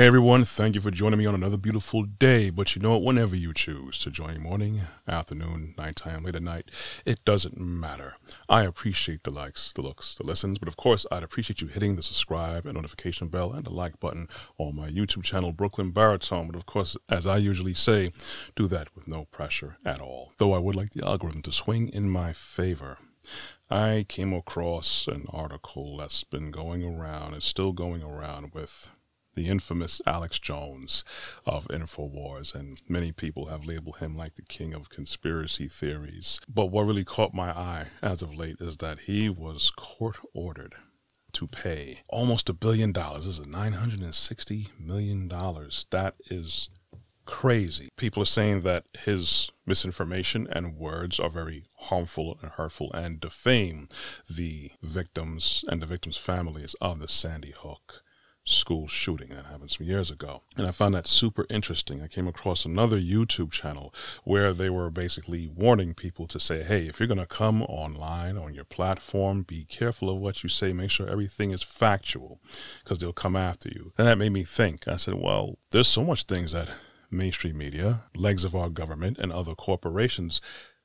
Hey everyone, thank you for joining me on another beautiful day. But you know what? Whenever you choose to join morning, afternoon, nighttime, late at night, it doesn't matter. I appreciate the likes, the looks, the listens, but of course, I'd appreciate you hitting the subscribe and notification bell and the like button on my YouTube channel, Brooklyn Baritone. But of course, as I usually say, do that with no pressure at all. Though I would like the algorithm to swing in my favor. I came across an article that's been going around, is still going around with the infamous Alex Jones of InfoWars, and many people have labeled him like the king of conspiracy theories. But what really caught my eye as of late is that he was court ordered to pay almost a billion dollars. This is $960 million. That is crazy. People are saying that his misinformation and words are very harmful and hurtful and defame the victims and the victims' families of the Sandy Hook school shooting that happened some years ago. And I found that super interesting. I came across another YouTube channel where they were basically warning people to say, hey, if you're going to come online on your platform, be careful of what you say. Make sure everything is factual because they'll come after you. And that made me think. I said, well, there's so much things that mainstream media, legs of our government, and other corporations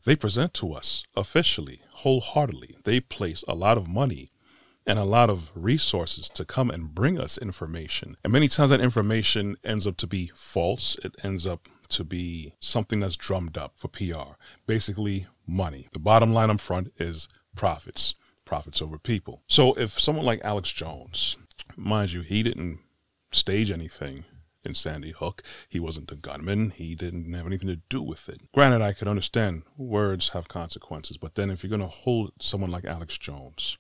they present to us officially, wholeheartedly. They place a lot of money and a lot of resources to come and bring us information. And many times that information ends up to be false. It ends up to be something that's drummed up for PR. Basically, money. The bottom line up front is profits, profits over people. So if someone like Alex Jones, mind you, he didn't stage anything in Sandy Hook. He wasn't a gunman. He didn't have anything to do with it. Granted, I could understand words have consequences, but then if you're going to hold someone like Alex Jones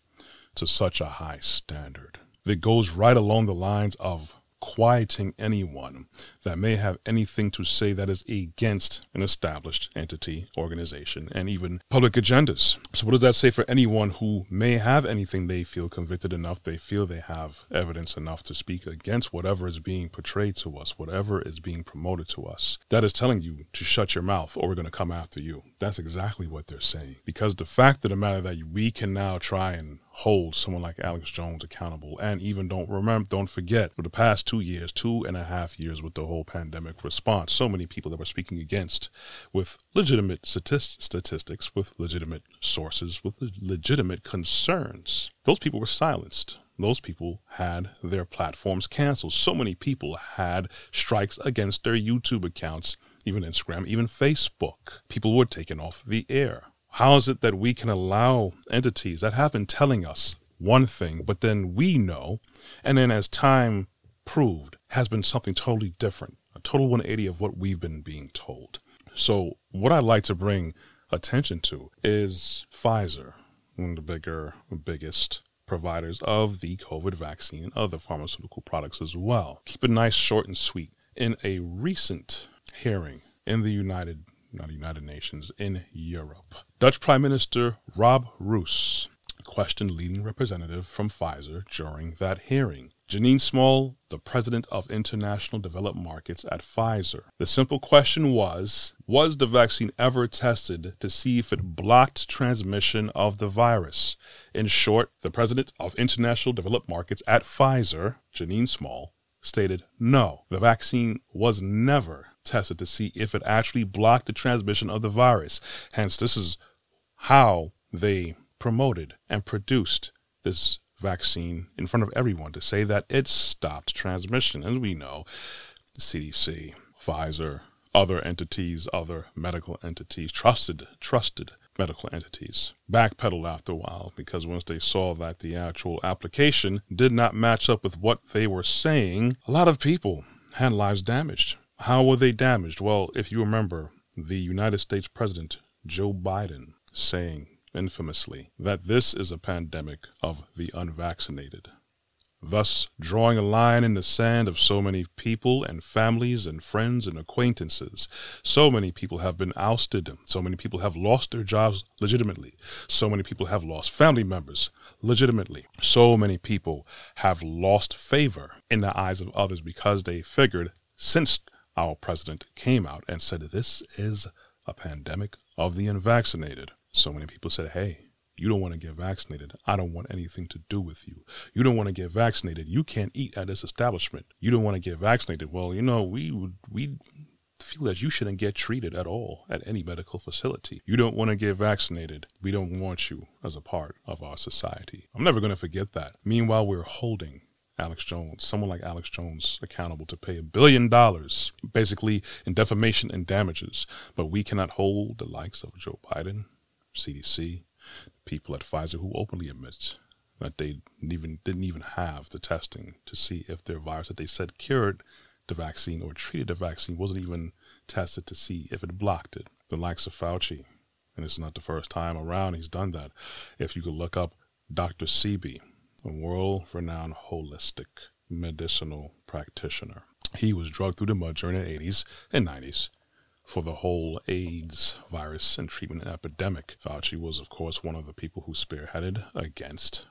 to such a high standard that goes right along the lines of quieting anyone that may have anything to say that is against an established entity, organization, and even public agendas. So, what does that say for anyone who may have anything they feel convicted enough, they feel they have evidence enough to speak against whatever is being portrayed to us, whatever is being promoted to us? That is telling you to shut your mouth or we're going to come after you. That's exactly what they're saying. Because the fact of the matter that we can now try and hold someone like Alex Jones accountable. And even don't remember, don't forget, for the past two years, two and a half years with the whole pandemic response, so many people that were speaking against with legitimate statistics, with legitimate sources, with legitimate concerns. Those people were silenced. Those people had their platforms canceled. So many people had strikes against their YouTube accounts, even Instagram, even Facebook. People were taken off the air. How is it that we can allow entities that have been telling us one thing, but then we know, and then as time proved, has been something totally different, a total 180 of what we've been being told. So, what I'd like to bring attention to is Pfizer, one of the bigger, biggest providers of the COVID vaccine and other pharmaceutical products as well. Keep it nice, short, and sweet. In a recent hearing in the United not United Nations, in Europe. Dutch Prime Minister Rob Roos questioned leading representative from Pfizer during that hearing. Janine Small, the president of international developed markets at Pfizer. The simple question was Was the vaccine ever tested to see if it blocked transmission of the virus? In short, the president of international developed markets at Pfizer, Janine Small, stated no, the vaccine was never tested to see if it actually blocked the transmission of the virus. Hence, this is how they promoted and produced this vaccine in front of everyone to say that it stopped transmission. As we know, the CDC, Pfizer, other entities, other medical entities, trusted, trusted medical entities backpedaled after a while because once they saw that the actual application did not match up with what they were saying, a lot of people had lives damaged. How were they damaged? Well, if you remember the United States President Joe Biden saying infamously that this is a pandemic of the unvaccinated thus drawing a line in the sand of so many people and families and friends and acquaintances. So many people have been ousted. So many people have lost their jobs legitimately. So many people have lost family members legitimately. So many people have lost favor in the eyes of others because they figured since our president came out and said this is a pandemic of the unvaccinated. So many people said, hey, You don't want to get vaccinated. I don't want anything to do with you. You don't want to get vaccinated. You can't eat at this establishment. You don't want to get vaccinated. Well, you know, we would we feel that you shouldn't get treated at all at any medical facility. You don't want to get vaccinated. We don't want you as a part of our society. I'm never going to forget that. Meanwhile, we're holding Alex Jones, someone like Alex Jones, accountable to pay a billion dollars, basically in defamation and damages. But we cannot hold the likes of Joe Biden, CDC, people at Pfizer who openly admit that they even didn't even have the testing to see if their virus that they said cured the vaccine or treated the vaccine wasn't even tested to see if it blocked it. The likes of Fauci, and it's not the first time around he's done that. If you could look up Dr. Sebi, a world renowned holistic medicinal practitioner, he was drugged through the mud during the 80s and 90s for the whole AIDS virus and treatment epidemic. Fauci was, of course, one of the people who spearheaded against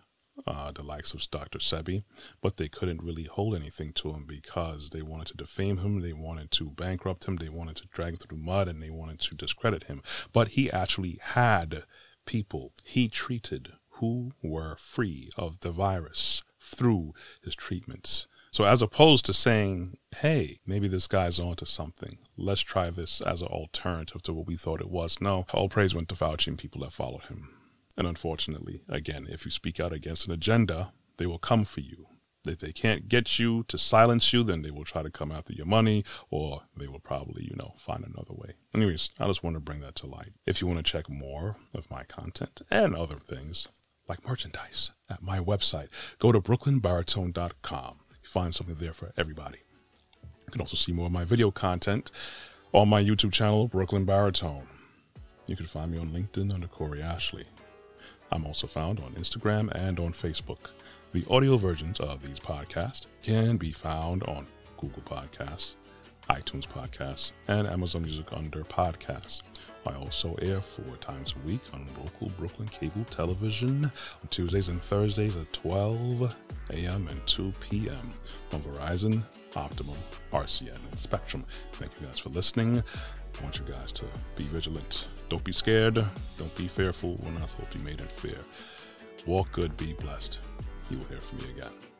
uh, the likes of Dr. Sebi, but they couldn't really hold anything to him because they wanted to defame him, they wanted to bankrupt him, they wanted to drag him through mud, and they wanted to discredit him. But he actually had people he treated who were free of the virus through his treatments. So as opposed to saying, hey, maybe this guy's onto something, let's try this as an alternative to what we thought it was. No, all praise went to Fauci and people that followed him. And unfortunately, again, if you speak out against an agenda, they will come for you. If they can't get you to silence you, then they will try to come after your money or they will probably, you know, find another way. Anyways, I just want to bring that to light. If you want to check more of my content and other things like merchandise at my website, go to brooklynbaritone.com. You find something there for everybody. You can also see more of my video content on my YouTube channel, Brooklyn Baritone. You can find me on LinkedIn under Corey Ashley. I'm also found on Instagram and on Facebook. The audio versions of these podcasts can be found on Google Podcasts, iTunes Podcasts, and Amazon Music under Podcasts. I also air four times a week on local Brooklyn cable television on Tuesdays and Thursdays at 12 a.m. and 2 p.m. on Verizon, Optimum, RCN, and Spectrum. Thank you guys for listening. I want you guys to be vigilant. Don't be scared. Don't be fearful. We're not supposed to be made in fear. Walk good, be blessed. You will hear from me again.